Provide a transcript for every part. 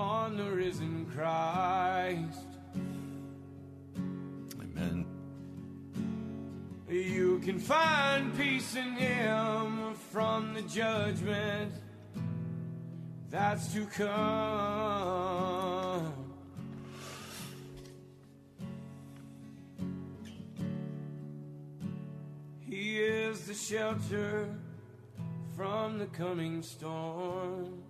on the risen Christ. Amen. You can find peace in Him from the judgment that's to come. He is the shelter from the coming storm.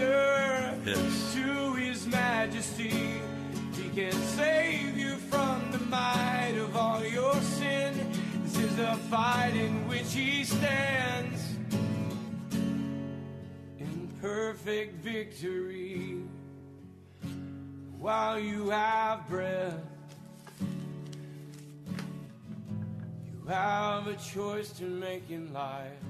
surrender Yes. to His majesty? He can save you from the might of all your sin. This is a fight in which He stands in perfect victory. While you have breath, you have a choice to make in life.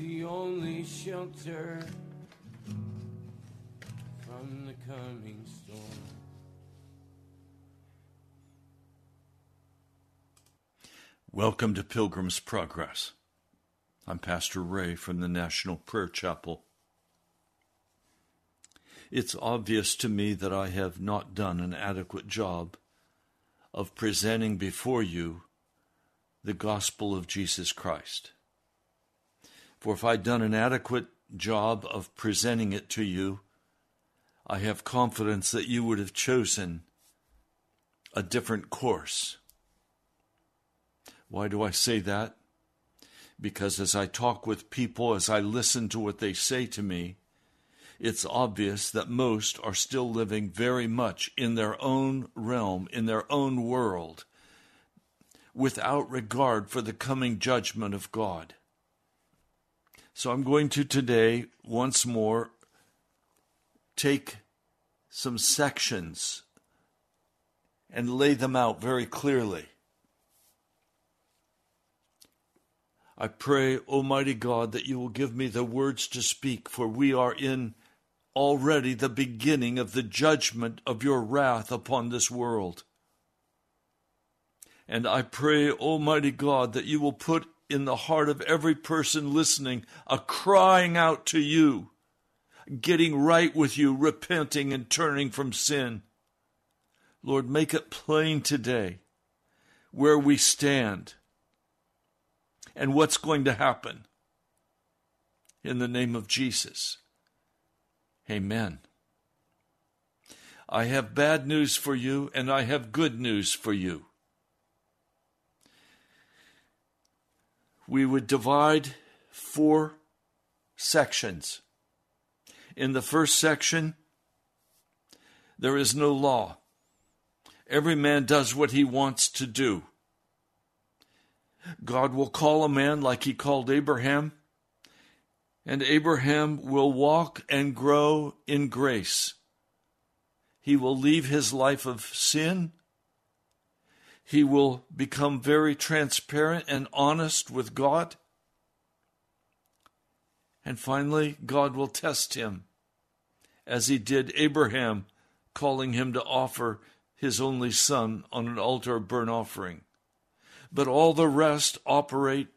The only shelter from the coming storm. Welcome to Pilgrim's Progress. I'm Pastor Ray from the National Prayer Chapel. It's obvious to me that I have not done an adequate job of presenting before you the gospel of Jesus Christ. For if I'd done an adequate job of presenting it to you, I have confidence that you would have chosen a different course. Why do I say that? Because as I talk with people, as I listen to what they say to me, it's obvious that most are still living very much in their own realm, in their own world, without regard for the coming judgment of God. So I'm going to today once more take some sections and lay them out very clearly. I pray, Almighty God, that you will give me the words to speak, for we are in already the beginning of the judgment of your wrath upon this world. And I pray, Almighty God, that you will put in the heart of every person listening a crying out to you, getting right with you, repenting and turning from sin. Lord, make it plain today where we stand and what's going to happen. In the name of Jesus. Amen. I have bad news for you, and I have good news for you. We would divide four sections. In the first section, there is no law. Every man does what he wants to do. God will call a man like he called Abraham, and Abraham will walk and grow in grace. He will leave his life of sin he will become very transparent and honest with God. And finally, God will test him, as he did Abraham, calling him to offer his only son on an altar of burnt offering. But all the rest operate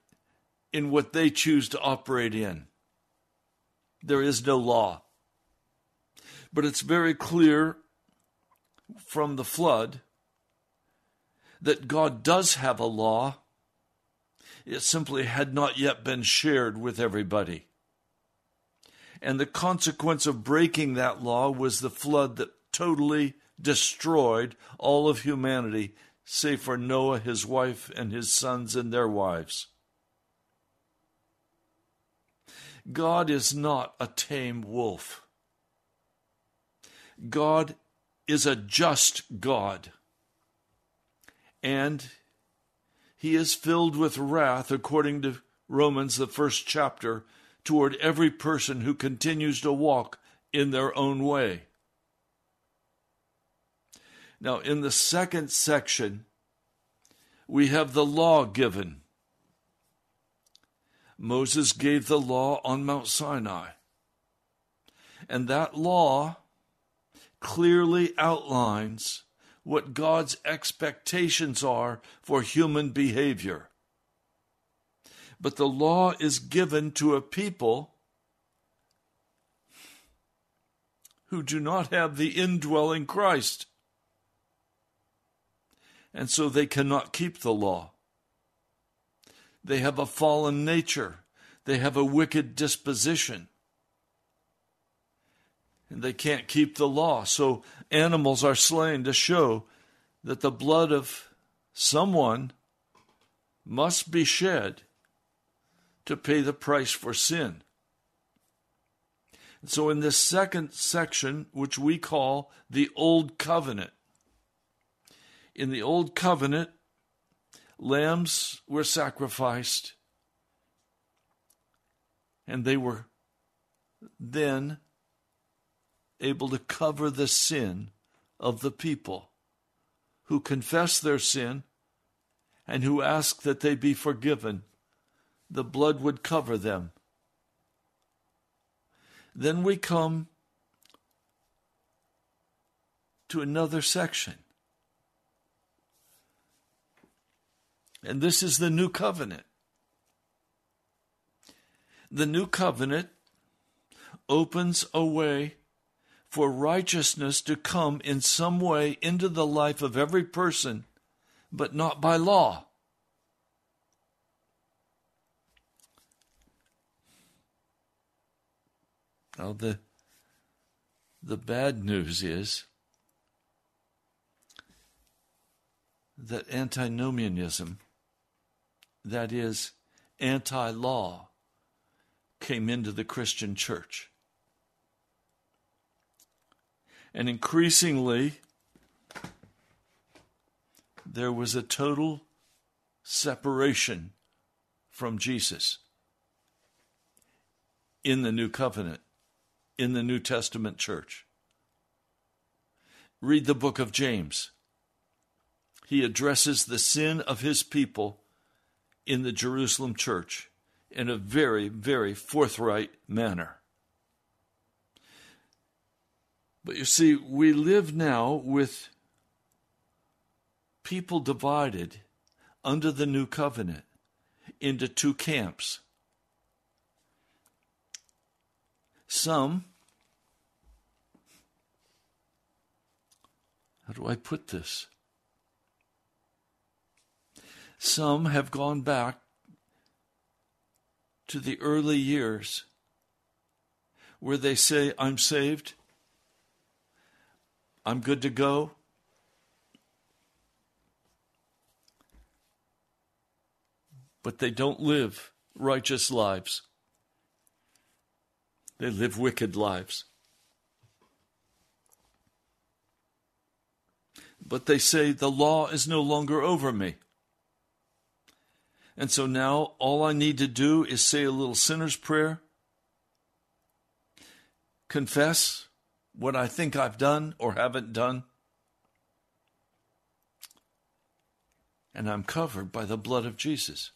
in what they choose to operate in. There is no law. But it's very clear from the flood that God does have a law. It simply had not yet been shared with everybody. And the consequence of breaking that law was the flood that totally destroyed all of humanity, save for Noah, his wife, and his sons and their wives. God is not a tame wolf. God is a just God and he is filled with wrath, according to Romans, the first chapter, toward every person who continues to walk in their own way. Now, in the second section, we have the law given. Moses gave the law on Mount Sinai. And that law clearly outlines what God's expectations are for human behavior. But the law is given to a people who do not have the indwelling Christ. And so they cannot keep the law. They have a fallen nature. They have a wicked disposition they can't keep the law. So animals are slain to show that the blood of someone must be shed to pay the price for sin. So, in this second section, which we call the Old Covenant, In the Old Covenant, lambs were sacrificed, and they were then able to cover the sin of the people who confess their sin and who ask that they be forgiven. The blood would cover them. Then we come to another section. And this is the new covenant. The new covenant opens a way for righteousness to come in some way into the life of every person, but not by law. Now, the, the bad news is that antinomianism, that is, anti law, came into the Christian church. And increasingly, there was a total separation from Jesus in the new covenant, in the New Testament church. Read the book of James. He addresses the sin of his people in the Jerusalem church in a very, very forthright manner. But you see, we live now with people divided under the new covenant into two camps. Some, how do I put this? Some have gone back to the early years where they say, I'm saved, I'm good to go. But they don't live righteous lives. They live wicked lives. But they say the law is no longer over me. And so now all I need to do is say a little sinner's prayer, confess what I think I've done or haven't done, and I'm covered by the blood of Jesus.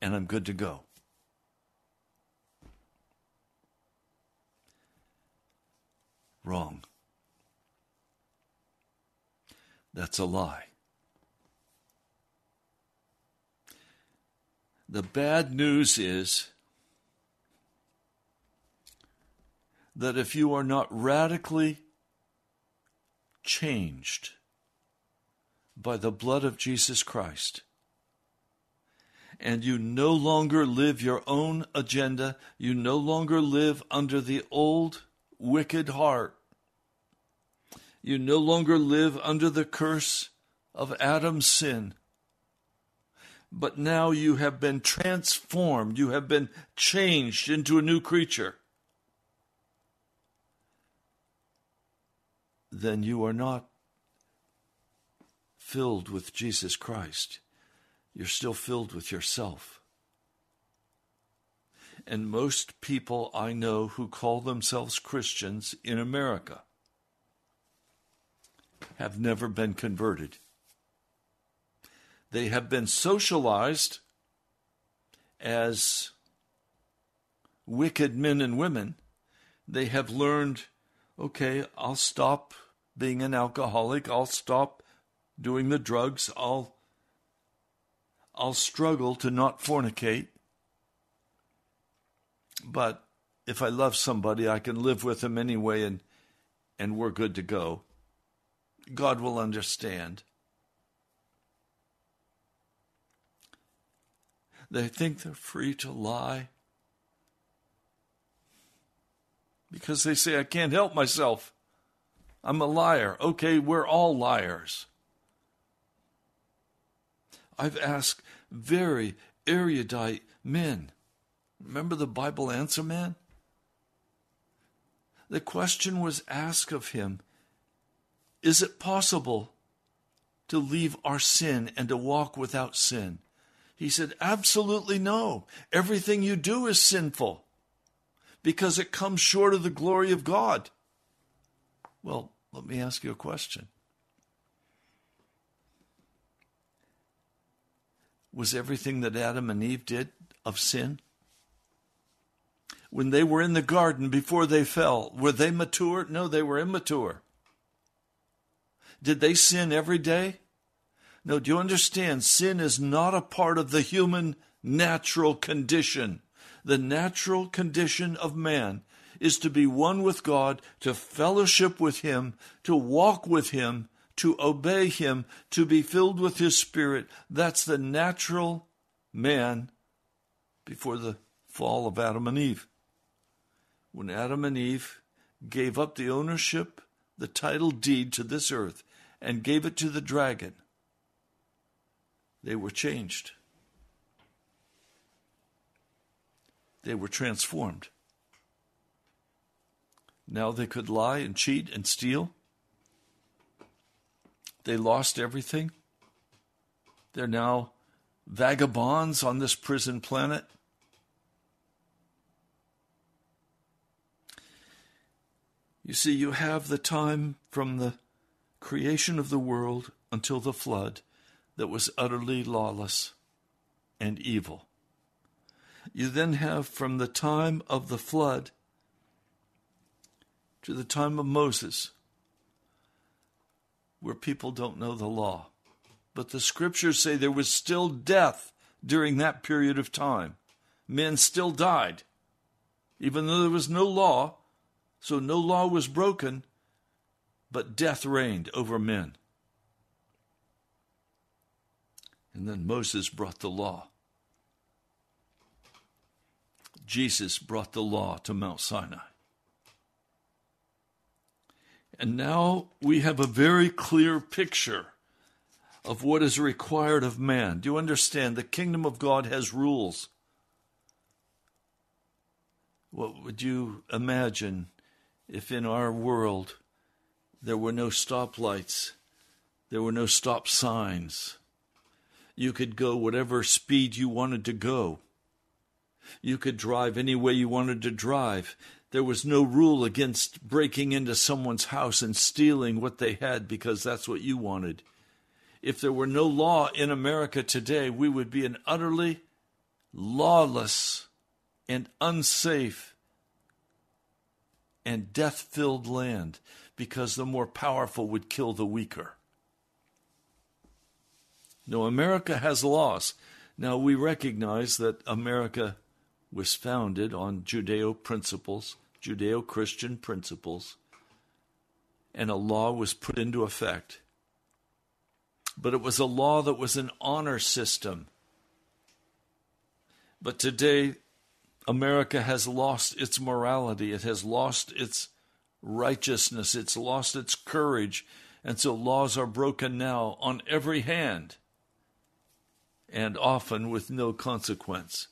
And I'm good to go. Wrong. That's a lie. The bad news is that if you are not radically changed by the blood of Jesus Christ, and you no longer live your own agenda, you no longer live under the old wicked heart, you no longer live under the curse of Adam's sin but now you have been transformed, you have been changed into a new creature, then you are not filled with Jesus Christ. You're still filled with yourself. And most people I know who call themselves Christians in America have never been converted. They have been socialized as wicked men and women. They have learned, okay, I'll stop being an alcoholic. I'll stop doing the drugs. I'll I'll struggle to not fornicate. But if I love somebody, I can live with them anyway and and we're good to go. God will understand. They think they're free to lie because they say, I can't help myself. I'm a liar. Okay, we're all liars. I've asked very erudite men. Remember the Bible answer man? The question was asked of him is it possible to leave our sin and to walk without sin? He said, Absolutely no. Everything you do is sinful because it comes short of the glory of God. Well, let me ask you a question. Was everything that Adam and Eve did of sin? When they were in the garden before they fell, were they mature? No, they were immature. Did they sin every day? No, do you understand? Sin is not a part of the human natural condition. The natural condition of man is to be one with God, to fellowship with Him, to walk with Him, to obey Him, to be filled with His Spirit. That's the natural man before the fall of Adam and Eve. When Adam and Eve gave up the ownership, the title deed to this earth, and gave it to the dragon, they were changed. They were transformed. Now they could lie and cheat and steal. They lost everything. They're now vagabonds on this prison planet. You see, you have the time from the creation of the world until the flood that was utterly lawless and evil. You then have from the time of the flood to the time of Moses, where people don't know the law. But the scriptures say there was still death during that period of time. Men still died, even though there was no law, so no law was broken, but death reigned over men. And then Moses brought the law. Jesus brought the law to Mount Sinai. And now we have a very clear picture of what is required of man. Do you understand? The kingdom of God has rules. What would you imagine if in our world there were no stoplights, there were no stop signs? You could go whatever speed you wanted to go. You could drive any way you wanted to drive. There was no rule against breaking into someone's house and stealing what they had because that's what you wanted. If there were no law in America today, we would be an utterly lawless and unsafe and death filled land because the more powerful would kill the weaker. No, America has laws. Now, we recognize that America was founded on Judeo principles, Judeo Christian principles, and a law was put into effect. But it was a law that was an honor system. But today, America has lost its morality, it has lost its righteousness, it's lost its courage, and so laws are broken now on every hand and often with no consequence.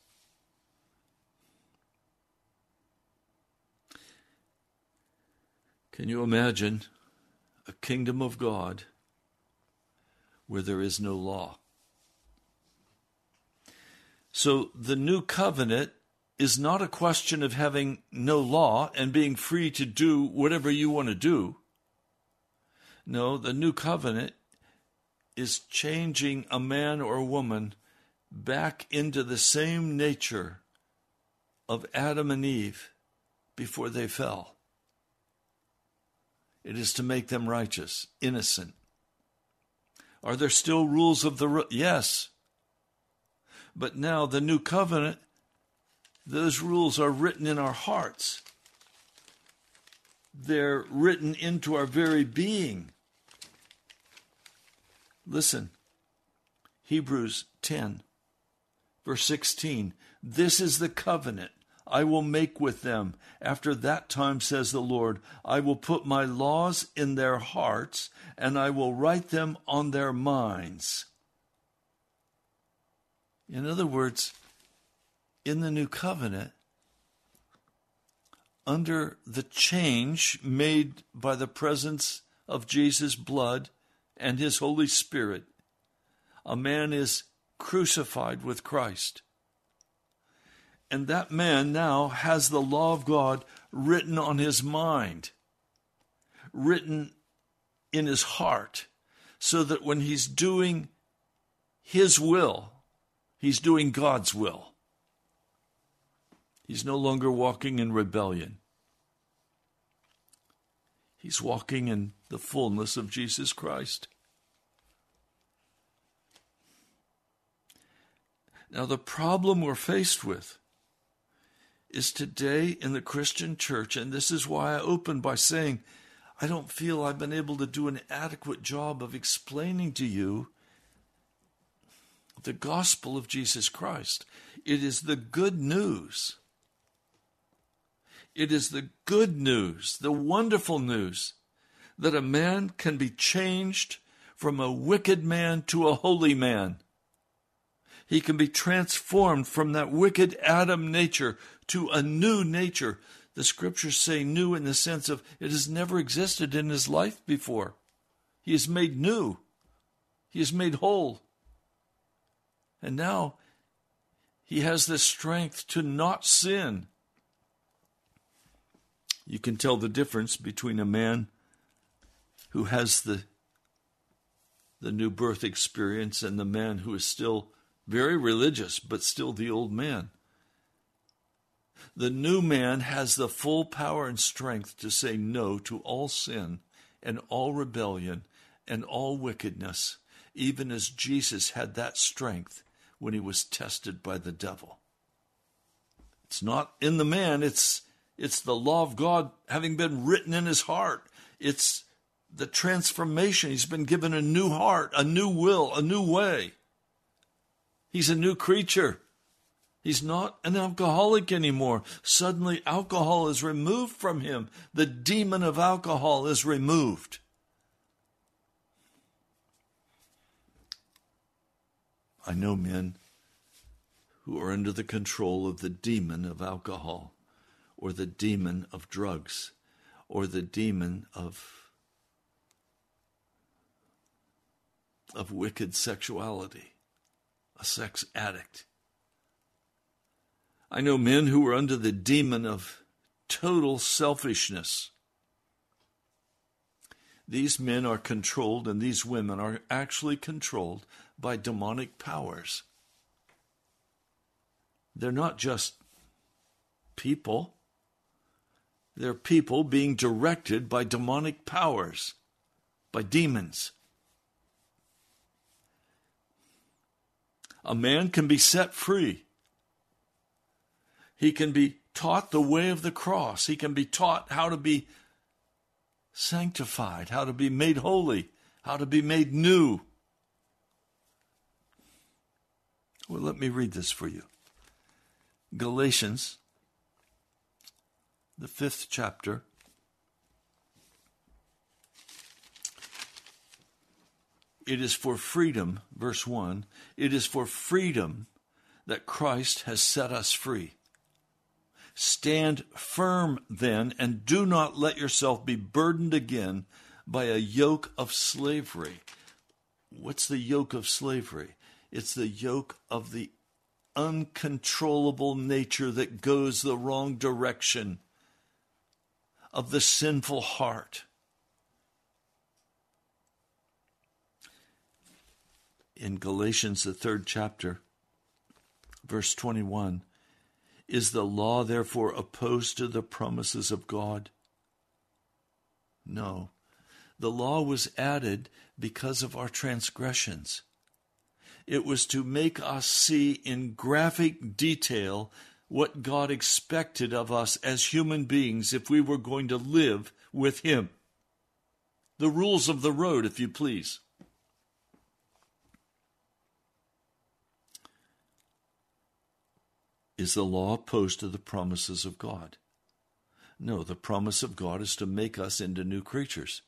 Can you imagine a kingdom of God where there is no law? So the new covenant is not a question of having no law and being free to do whatever you want to do. No, the new covenant is changing a man or woman back into the same nature of Adam and Eve before they fell. It is to make them righteous, innocent. Are there still rules of the yes? But now the new covenant, those rules are written in our hearts. They're written into our very being. Listen, Hebrews 10, verse 16. This is the covenant I will make with them. After that time, says the Lord, I will put my laws in their hearts, and I will write them on their minds. In other words, in the new covenant, under the change made by the presence of Jesus' blood and his Holy Spirit, a man is crucified with Christ. And that man now has the law of God written on his mind, written in his heart, so that when he's doing his will, he's doing God's will. He's no longer walking in rebellion. He's walking in the fullness of Jesus Christ. Now, the problem we're faced with is today in the Christian church, and this is why I opened by saying, I don't feel I've been able to do an adequate job of explaining to you the gospel of Jesus Christ. It is the good news. It is the good news, the wonderful news, that a man can be changed from a wicked man to a holy man. He can be transformed from that wicked Adam nature to a new nature. The scriptures say new in the sense of it has never existed in his life before. He is made new, he is made whole. And now he has the strength to not sin. You can tell the difference between a man who has the the new birth experience and the man who is still very religious, but still the old man. The new man has the full power and strength to say no to all sin and all rebellion and all wickedness, even as Jesus had that strength when he was tested by the devil. It's not in the man, it's it's the law of God having been written in his heart. It's the transformation. He's been given a new heart, a new will, a new way. He's a new creature. He's not an alcoholic anymore. Suddenly, alcohol is removed from him. The demon of alcohol is removed. I know men who are under the control of the demon of alcohol, or the demon of drugs, or the demon of, of wicked sexuality a sex addict. I know men who are under the demon of total selfishness. These men are controlled, and these women are actually controlled by demonic powers. They're not just people, they're people being directed by demonic powers, by demons. A man can be set free. He can be taught the way of the cross. He can be taught how to be sanctified, how to be made holy, how to be made new. Well, let me read this for you. Galatians, the fifth chapter, It is for freedom, verse 1, it is for freedom that Christ has set us free. Stand firm then, and do not let yourself be burdened again by a yoke of slavery. What's the yoke of slavery? It's the yoke of the uncontrollable nature that goes the wrong direction, of the sinful heart. In Galatians, the third chapter, verse 21 Is the law therefore opposed to the promises of God? No. The law was added because of our transgressions. It was to make us see in graphic detail what God expected of us as human beings if we were going to live with Him. The rules of the road, if you please. Is the law opposed to the promises of God? No, the promise of God is to make us into new creatures,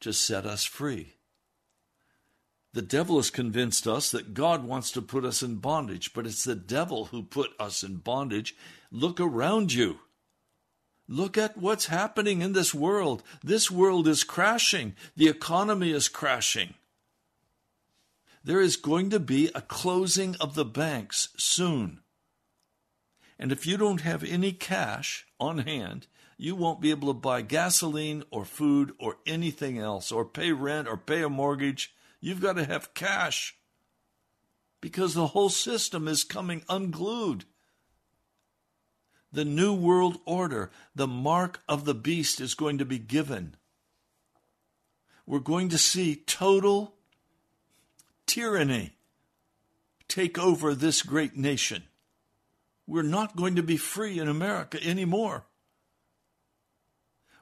to set us free. The devil has convinced us that God wants to put us in bondage, but it's the devil who put us in bondage. Look around you. Look at what's happening in this world. This world is crashing. The economy is crashing. There is going to be a closing of the banks soon. And if you don't have any cash on hand, you won't be able to buy gasoline or food or anything else, or pay rent or pay a mortgage. You've got to have cash because the whole system is coming unglued. The New World Order, the mark of the beast, is going to be given. We're going to see total tyranny take over this great nation. We're not going to be free in America anymore.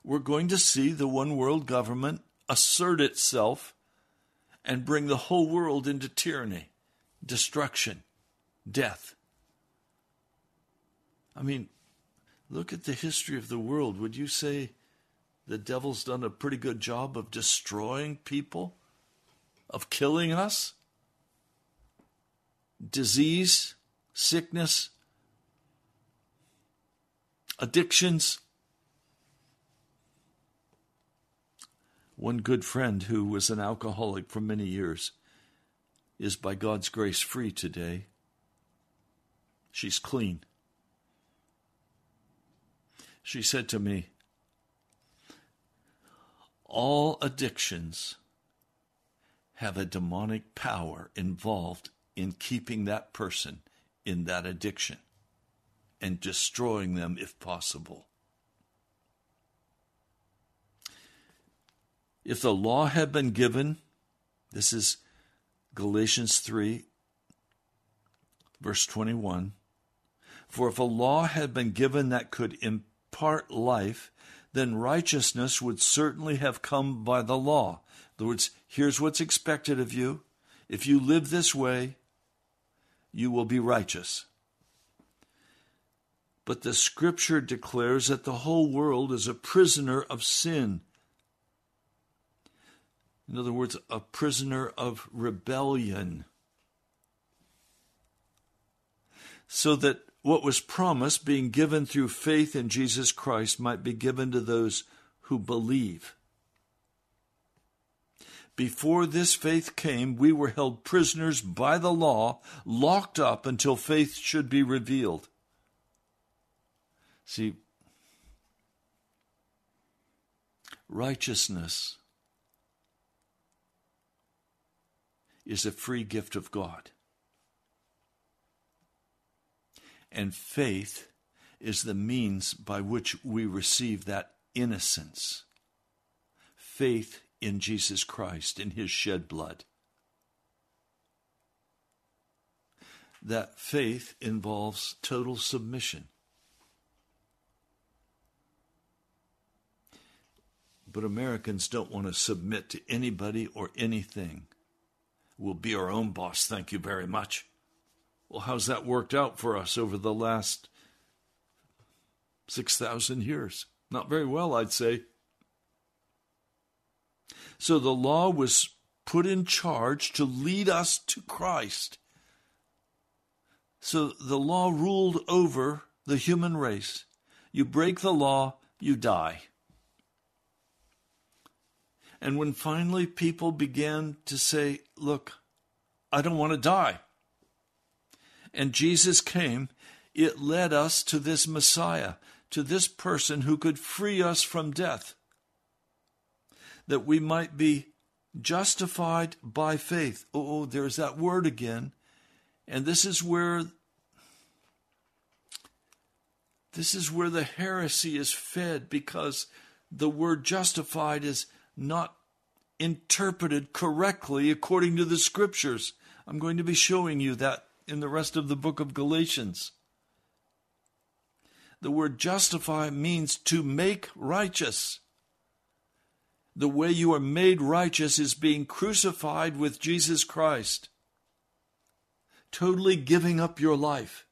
We're going to see the one world government assert itself and bring the whole world into tyranny, destruction, death. I mean, look at the history of the world. Would you say the devil's done a pretty good job of destroying people, of killing us? Disease, sickness, addictions. One good friend who was an alcoholic for many years is by God's grace free today. She's clean. She said to me, All addictions have a demonic power involved in keeping that person in that addiction and destroying them if possible. If the law had been given, this is Galatians 3, verse 21. For if a law had been given that could impart life, then righteousness would certainly have come by the law. In other words, here's what's expected of you. If you live this way, you will be righteous. But the scripture declares that the whole world is a prisoner of sin. In other words, a prisoner of rebellion. So that what was promised, being given through faith in Jesus Christ, might be given to those who believe. Before this faith came, we were held prisoners by the law, locked up until faith should be revealed. See, righteousness is a free gift of God. And faith is the means by which we receive that innocence. Faith in Jesus Christ, in his shed blood. That faith involves total submission. But Americans don't want to submit to anybody or anything. We'll be our own boss, thank you very much. Well, how's that worked out for us over the last 6,000 years? Not very well, I'd say. So the law was put in charge to lead us to Christ. So the law ruled over the human race. You break the law, you die. And when finally people began to say, Look, I don't want to die, and Jesus came, it led us to this Messiah, to this person who could free us from death, that we might be justified by faith. Oh, there's that word again. And this is where this is where the heresy is fed because the word justified is not interpreted correctly according to the scriptures. I'm going to be showing you that in the rest of the book of Galatians. The word justify means to make righteous. The way you are made righteous is being crucified with Jesus Christ, totally giving up your life.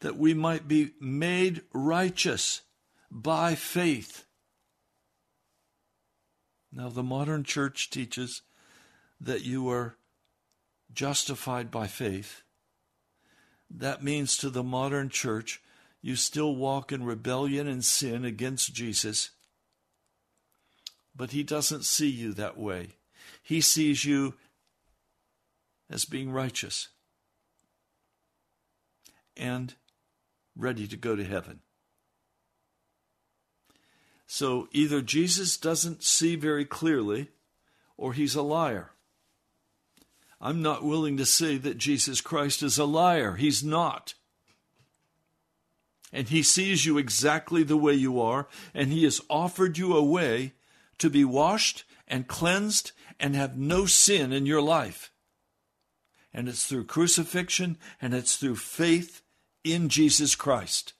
That we might be made righteous by faith. Now, the modern church teaches that you are justified by faith, that means to the modern church, you still walk in rebellion and sin against Jesus. But he doesn't see you that way. He sees you as being righteous and ready to go to heaven. So either Jesus doesn't see very clearly or he's a liar. I'm not willing to say that Jesus Christ is a liar. He's not. And he sees you exactly the way you are, and he has offered you a way to be washed and cleansed and have no sin in your life. And it's through crucifixion and it's through faith in Jesus Christ.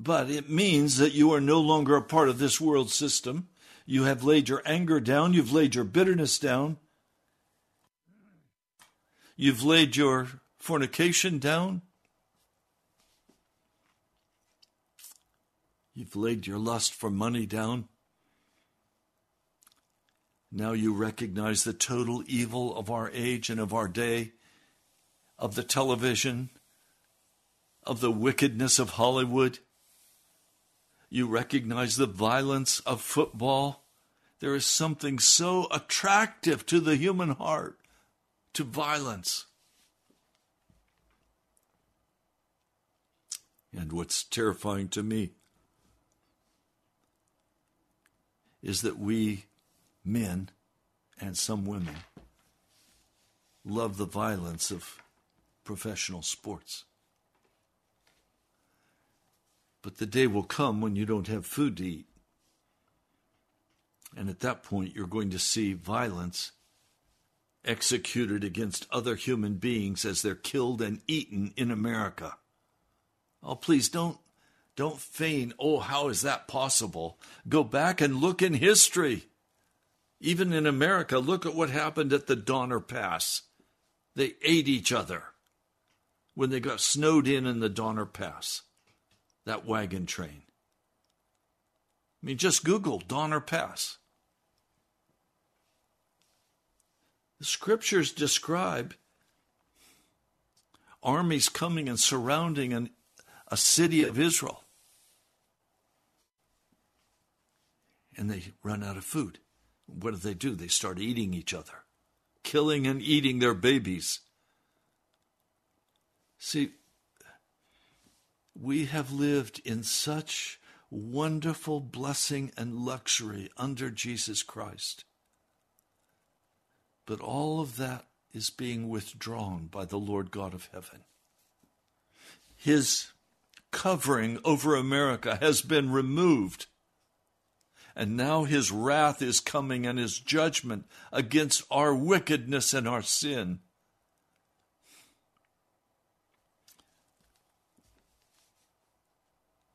But it means that you are no longer a part of this world system. You have laid your anger down, you've laid your bitterness down, you've laid your fornication down, you've laid your lust for money down. Now you recognize the total evil of our age and of our day, of the television, of the wickedness of Hollywood. You recognize the violence of football. There is something so attractive to the human heart to violence. And what's terrifying to me is that we men and some women love the violence of professional sports. But the day will come when you don't have food to eat. And at that point, you're going to see violence executed against other human beings as they're killed and eaten in America. Oh, please don't don't feign, oh, how is that possible? Go back and look in history. Even in America, look at what happened at the Donner Pass. They ate each other when they got snowed in in the Donner Pass that wagon train. I mean, just Google Donner Pass. The scriptures describe armies coming and surrounding an, a city of Israel. And they run out of food. What do they do? They start eating each other, killing and eating their babies. See, we have lived in such wonderful blessing and luxury under Jesus Christ. But all of that is being withdrawn by the Lord God of heaven. His covering over America has been removed. And now his wrath is coming and his judgment against our wickedness and our sin.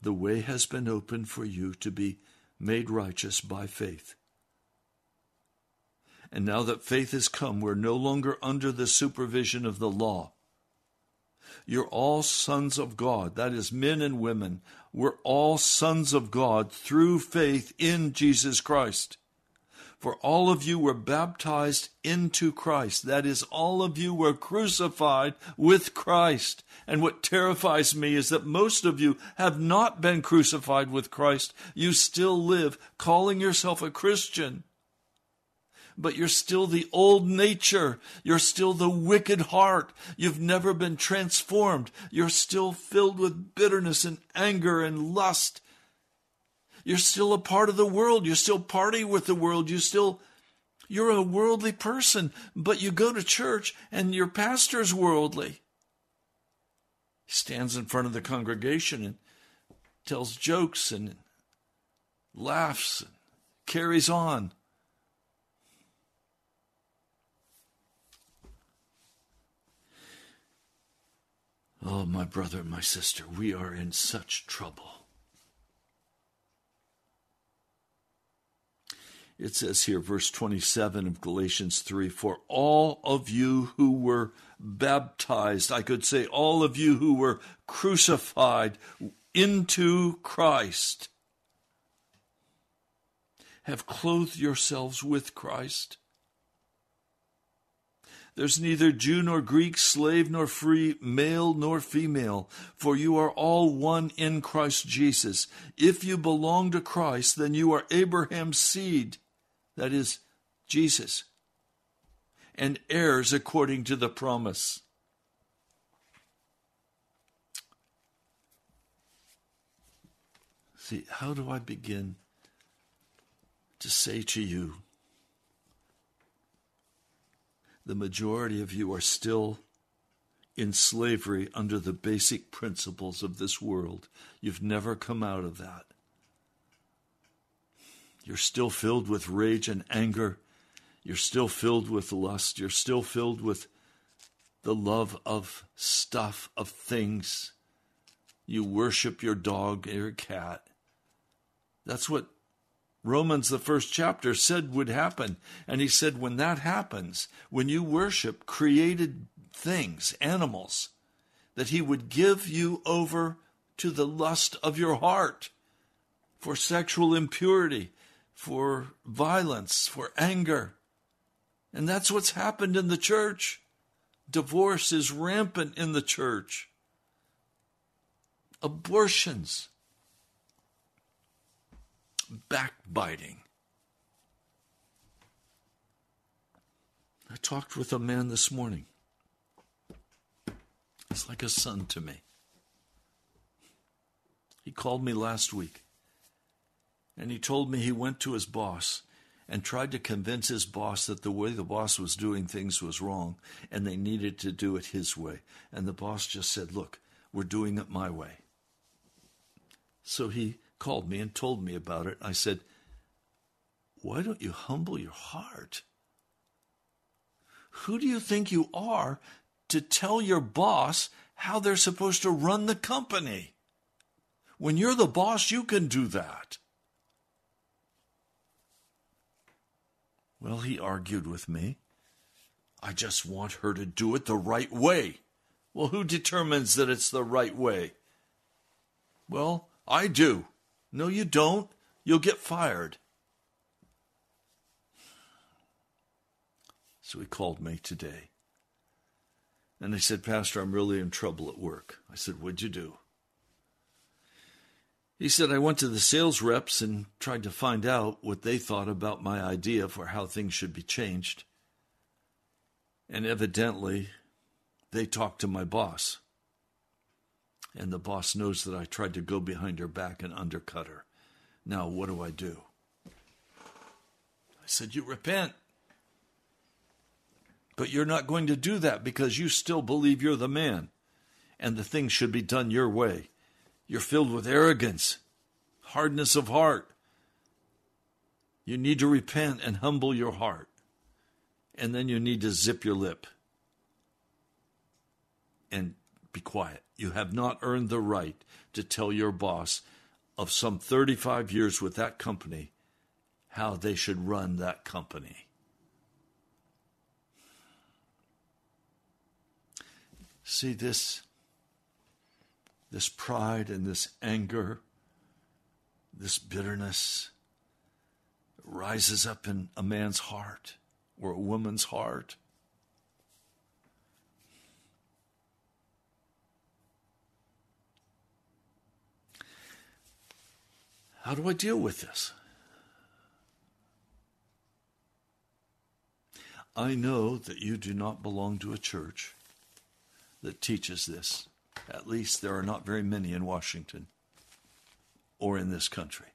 The way has been opened for you to be made righteous by faith. And now that faith has come, we're no longer under the supervision of the law. You're all sons of God. That is, men and women. We're all sons of God through faith in Jesus Christ. For all of you were baptized into Christ. That is, all of you were crucified with Christ. And what terrifies me is that most of you have not been crucified with Christ. You still live calling yourself a Christian. But you're still the old nature. You're still the wicked heart. You've never been transformed. You're still filled with bitterness and anger and lust you're still a part of the world. You're still party with the world. You still, you're a worldly person, but you go to church and your pastor's worldly. He stands in front of the congregation and tells jokes and laughs and carries on. Oh, my brother and my sister, we are in such trouble. It says here, verse 27 of Galatians 3 For all of you who were baptized, I could say, all of you who were crucified into Christ, have clothed yourselves with Christ. There's neither Jew nor Greek, slave nor free, male nor female, for you are all one in Christ Jesus. If you belong to Christ, then you are Abraham's seed, that is, Jesus, and heirs according to the promise. See, how do I begin to say to you, the majority of you are still in slavery under the basic principles of this world. You've never come out of that. You're still filled with rage and anger. You're still filled with lust. You're still filled with the love of stuff, of things. You worship your dog or your cat. That's what Romans, the first chapter, said would happen. And he said, when that happens, when you worship created things, animals, that he would give you over to the lust of your heart for sexual impurity, for violence, for anger. And that's what's happened in the church. Divorce is rampant in the church. Abortions backbiting. I talked with a man this morning. It's like a son to me. He called me last week and he told me he went to his boss and tried to convince his boss that the way the boss was doing things was wrong and they needed to do it his way. And the boss just said, Look, we're doing it my way. So he called me and told me about it. I said, Why don't you humble your heart? Who do you think you are to tell your boss how they're supposed to run the company? When you're the boss, you can do that. Well, he argued with me. I just want her to do it the right way. Well, who determines that it's the right way? Well, I do. No, you don't. You'll get fired. So he called me today. And he said, Pastor, I'm really in trouble at work. I said, What'd you do? He said, I went to the sales reps and tried to find out what they thought about my idea for how things should be changed. And evidently, they talked to my boss and the boss knows that I tried to go behind her back and undercut her. Now, what do I do? I said, You repent. But you're not going to do that because you still believe you're the man and the things should be done your way. You're filled with arrogance, hardness of heart. You need to repent and humble your heart. And then you need to zip your lip and be quiet. You have not earned the right to tell your boss of some 35 years with that company how they should run that company. See this this pride and this anger, this bitterness rises up in a man's heart or a woman's heart. How do I deal with this? I know that you do not belong to a church that teaches this. At least there are not very many in Washington or in this country.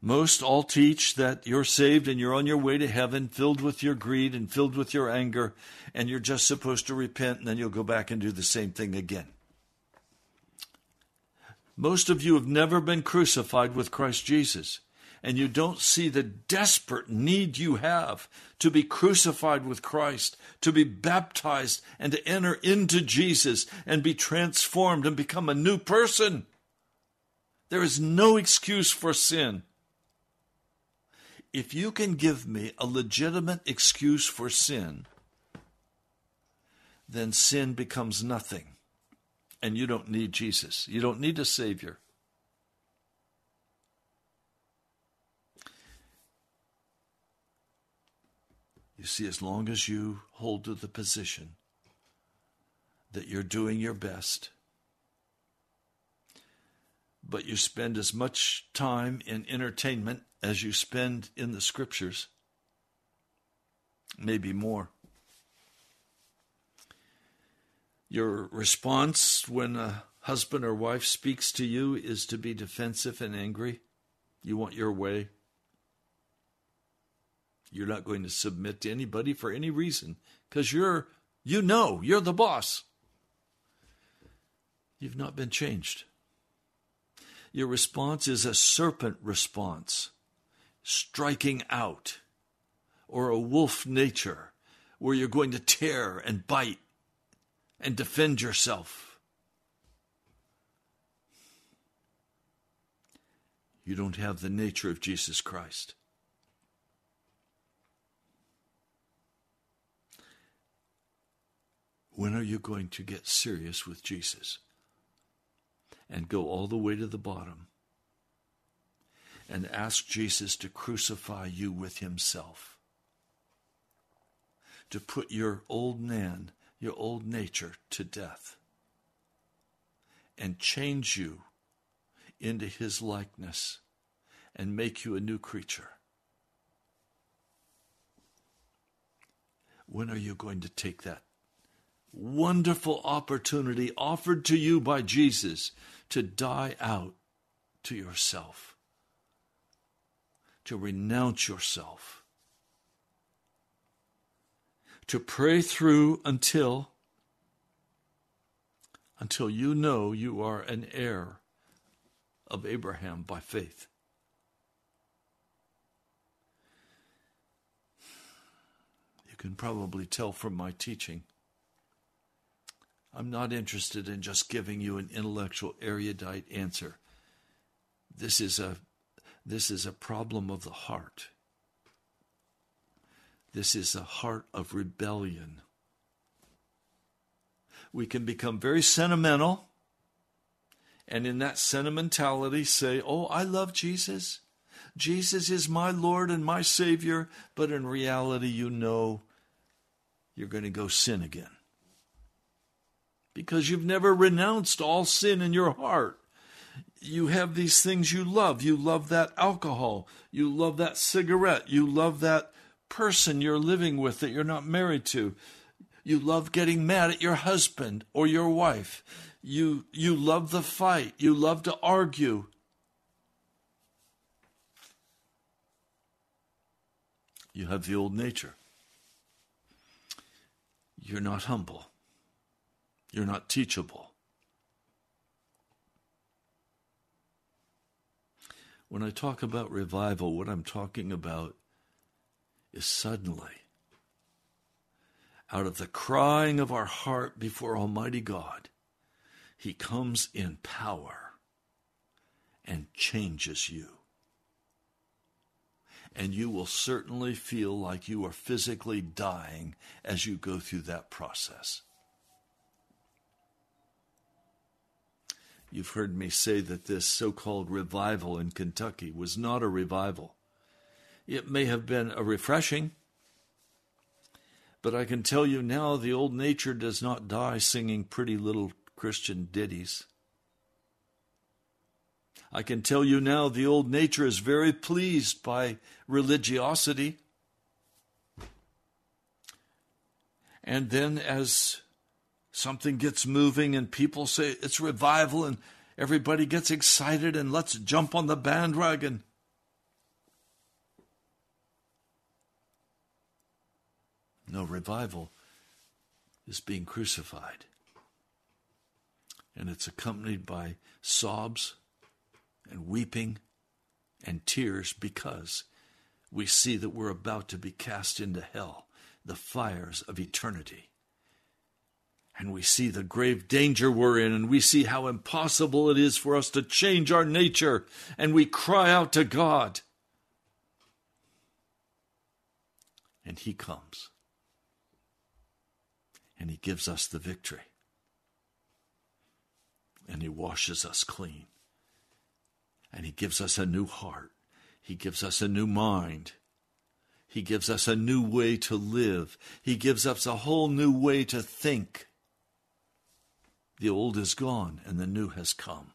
Most all teach that you're saved and you're on your way to heaven, filled with your greed and filled with your anger, and you're just supposed to repent and then you'll go back and do the same thing again. Most of you have never been crucified with Christ Jesus, and you don't see the desperate need you have to be crucified with Christ, to be baptized, and to enter into Jesus and be transformed and become a new person. There is no excuse for sin. If you can give me a legitimate excuse for sin, then sin becomes nothing and you don't need Jesus. You don't need a Savior. You see, as long as you hold to the position that you're doing your best, but you spend as much time in entertainment as you spend in the scriptures, maybe more. Your response when a husband or wife speaks to you is to be defensive and angry. You want your way. You're not going to submit to anybody for any reason because you're, you know, you're the boss. You've not been changed. Your response is a serpent response, striking out, or a wolf nature, where you're going to tear and bite and defend yourself. You don't have the nature of Jesus Christ. When are you going to get serious with Jesus and go all the way to the bottom and ask Jesus to crucify you with himself? To put your old man, your old nature to death and change you into his likeness and make you a new creature. When are you going to take that wonderful opportunity offered to you by Jesus to die out to yourself, to renounce yourself, to pray through until until you know you are an heir of Abraham by faith. You can probably tell from my teaching I'm not interested in just giving you an intellectual erudite answer. This is a this is a problem of the heart. This is a heart of rebellion. We can become very sentimental and in that sentimentality say, "Oh, I love Jesus. Jesus is my Lord and my Savior," but in reality you know you're going to go sin again because you've never renounced all sin in your heart. You have these things you love. You love that alcohol. You love that cigarette. You love that person you're living with that you're not married to. You love getting mad at your husband or your wife. You, you love the fight. You love to argue. You have the old nature. You're not humble. You're not teachable. When I talk about revival, what I'm talking about is suddenly, out of the crying of our heart before Almighty God, He comes in power and changes you. And you will certainly feel like you are physically dying as you go through that process. You've heard me say that this so called revival in Kentucky was not a revival. It may have been a refreshing, but I can tell you now the old nature does not die singing pretty little Christian ditties. I can tell you now the old nature is very pleased by religiosity. And then, as something gets moving and people say it's revival and everybody gets excited and let's jump on the bandwagon. No, revival is being crucified. And it's accompanied by sobs and weeping and tears because we see that we're about to be cast into hell, the fires of eternity and we see the grave danger we're in, and we see how impossible it is for us to change our nature, and we cry out to God. And He comes, and He gives us the victory, and He washes us clean, and He gives us a new heart, He gives us a new mind. He gives us a new way to live. He gives us a whole new way to think. The old is gone and the new has come.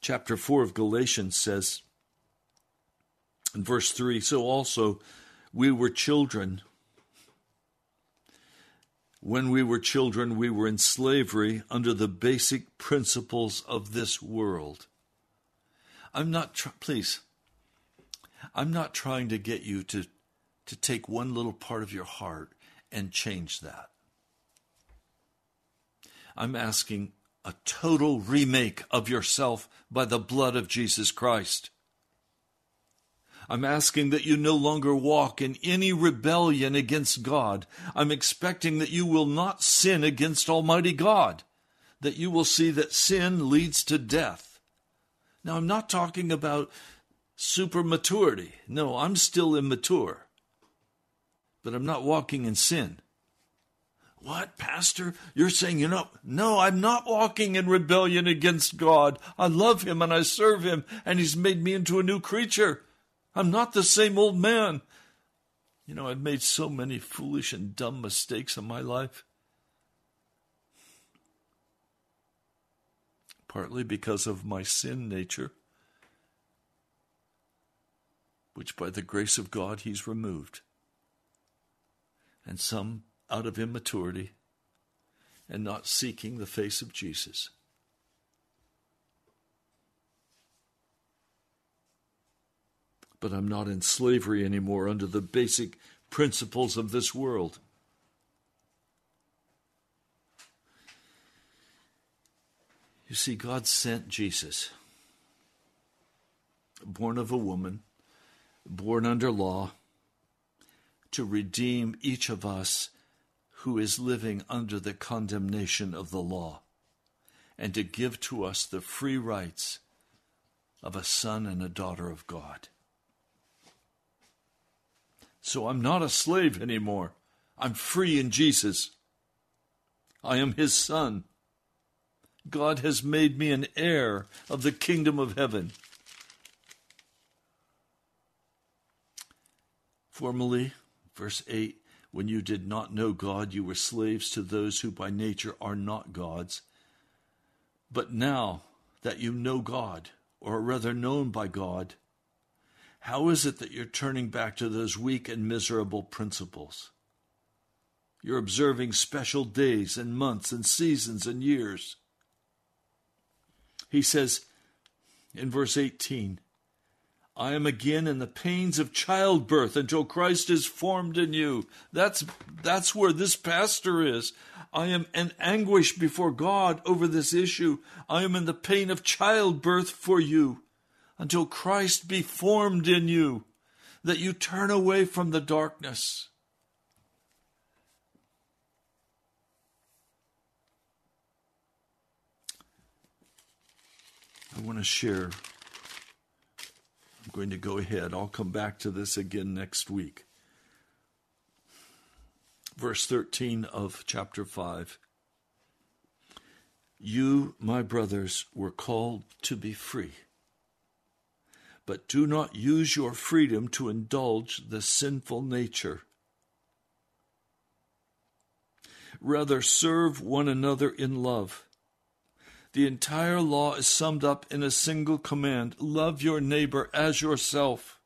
Chapter 4 of Galatians says, in verse 3 So also we were children. When we were children, we were in slavery under the basic principles of this world. I'm not, tr- please, I'm not trying to get you to, to take one little part of your heart and change that. I'm asking a total remake of yourself by the blood of Jesus Christ. I'm asking that you no longer walk in any rebellion against God. I'm expecting that you will not sin against Almighty God, that you will see that sin leads to death. Now, I'm not talking about super maturity. No, I'm still immature, but I'm not walking in sin. What, Pastor? You're saying, you know, no, I'm not walking in rebellion against God. I love Him and I serve Him, and He's made me into a new creature. I'm not the same old man. You know, I've made so many foolish and dumb mistakes in my life. Partly because of my sin nature, which by the grace of God He's removed. And some out of immaturity and not seeking the face of Jesus. But I'm not in slavery anymore under the basic principles of this world. You see, God sent Jesus, born of a woman, born under law to redeem each of us who is living under the condemnation of the law, and to give to us the free rights of a son and a daughter of God. So I'm not a slave anymore. I'm free in Jesus. I am his son. God has made me an heir of the kingdom of heaven. Formerly, Verse 8 When you did not know God, you were slaves to those who by nature are not gods. But now that you know God, or rather known by God, how is it that you're turning back to those weak and miserable principles? You're observing special days and months and seasons and years. He says in verse 18, I am again in the pains of childbirth until Christ is formed in you. That's, that's where this pastor is. I am in anguish before God over this issue. I am in the pain of childbirth for you until Christ be formed in you, that you turn away from the darkness. I want to share going to go ahead. I'll come back to this again next week. Verse 13 of chapter 5. You, my brothers, were called to be free. But do not use your freedom to indulge the sinful nature. Rather, serve one another in love. The entire law is summed up in a single command love your neighbor as yourself.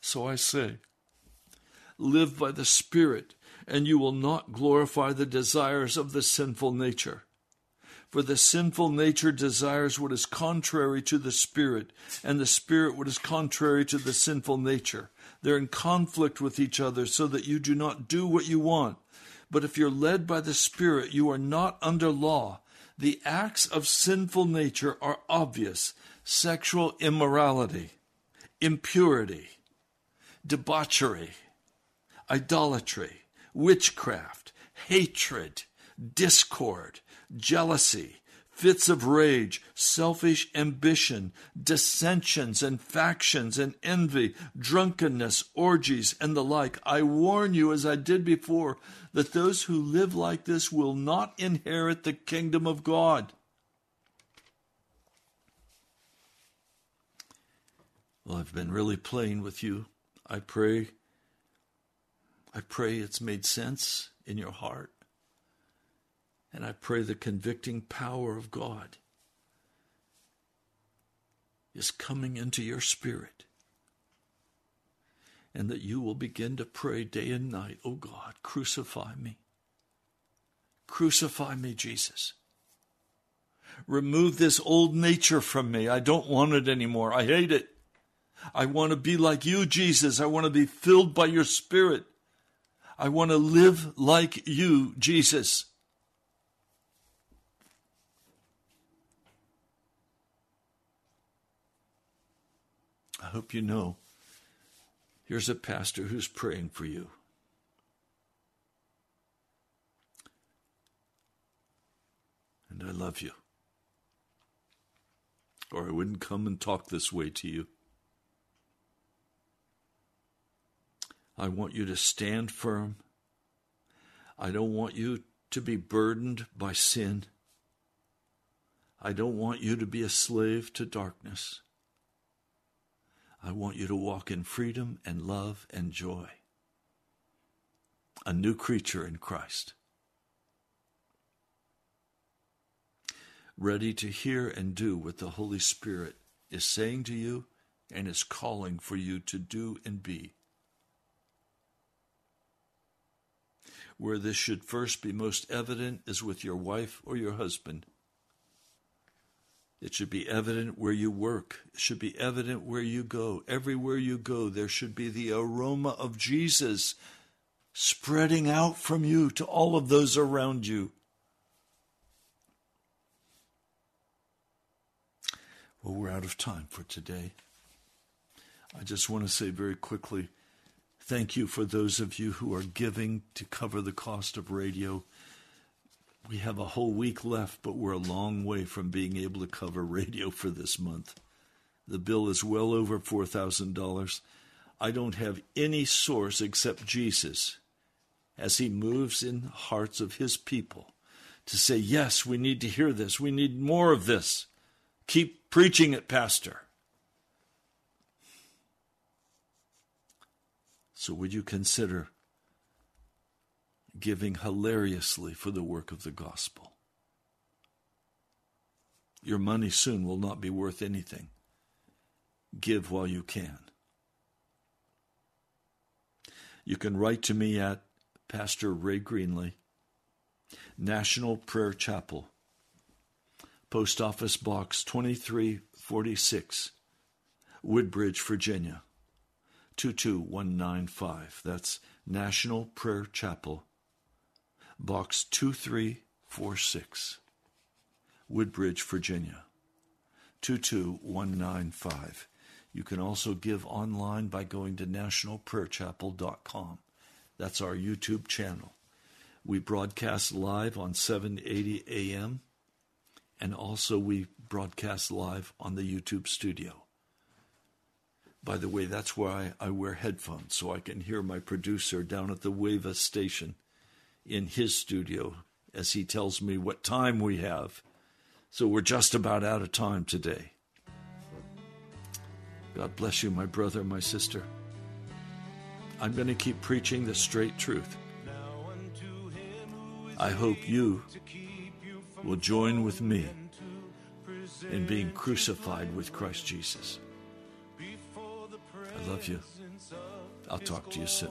So I say, live by the Spirit, and you will not glorify the desires of the sinful nature. For the sinful nature desires what is contrary to the Spirit, and the Spirit what is contrary to the sinful nature. They're in conflict with each other, so that you do not do what you want. But if you're led by the Spirit, you are not under law. The acts of sinful nature are obvious sexual immorality, impurity, debauchery, idolatry, witchcraft, hatred, discord, jealousy, fits of rage, selfish ambition, dissensions and factions and envy, drunkenness, orgies, and the like. I warn you, as I did before, that those who live like this will not inherit the kingdom of God. Well, I've been really playing with you. I pray. I pray it's made sense in your heart. And I pray the convicting power of God is coming into your spirit and that you will begin to pray day and night, oh God, crucify me. Crucify me, Jesus. Remove this old nature from me. I don't want it anymore. I hate it. I want to be like you, Jesus. I want to be filled by your Spirit. I want to live like you, Jesus. I hope you know here's a pastor who's praying for you. And I love you. Or I wouldn't come and talk this way to you. I want you to stand firm. I don't want you to be burdened by sin. I don't want you to be a slave to darkness. I want you to walk in freedom and love and joy. A new creature in Christ. Ready to hear and do what the Holy Spirit is saying to you and is calling for you to do and be. Where this should first be most evident is with your wife or your husband. It should be evident where you work. It should be evident where you go. Everywhere you go, there should be the aroma of Jesus spreading out from you to all of those around you. Well, we're out of time for today. I just want to say very quickly Thank you for those of you who are giving to cover the cost of radio. We have a whole week left, but we're a long way from being able to cover radio for this month. The bill is well over $4,000. I don't have any source except Jesus as he moves in the hearts of his people to say, Yes, we need to hear this. We need more of this. Keep preaching it, Pastor. So, would you consider giving hilariously for the work of the gospel? Your money soon will not be worth anything. Give while you can. You can write to me at Pastor Ray Greenley, National Prayer Chapel, Post Office Box 2346, Woodbridge, Virginia 22195. That's National Prayer Chapel, Box 2346, Woodbridge, Virginia 22195. You can also give online by going to nationalprayerchapel.com. That's our YouTube channel. We broadcast live on 780 AM and also we broadcast live on the YouTube studio. By the way, that's why I wear headphones, so I can hear my producer down at the Wava station in his studio as he tells me what time we have. So we're just about out of time today. God bless you, my brother, my sister. I'm going to keep preaching the straight truth. I hope you will join with me in being crucified with Christ Jesus. I love you. I'll talk to you soon.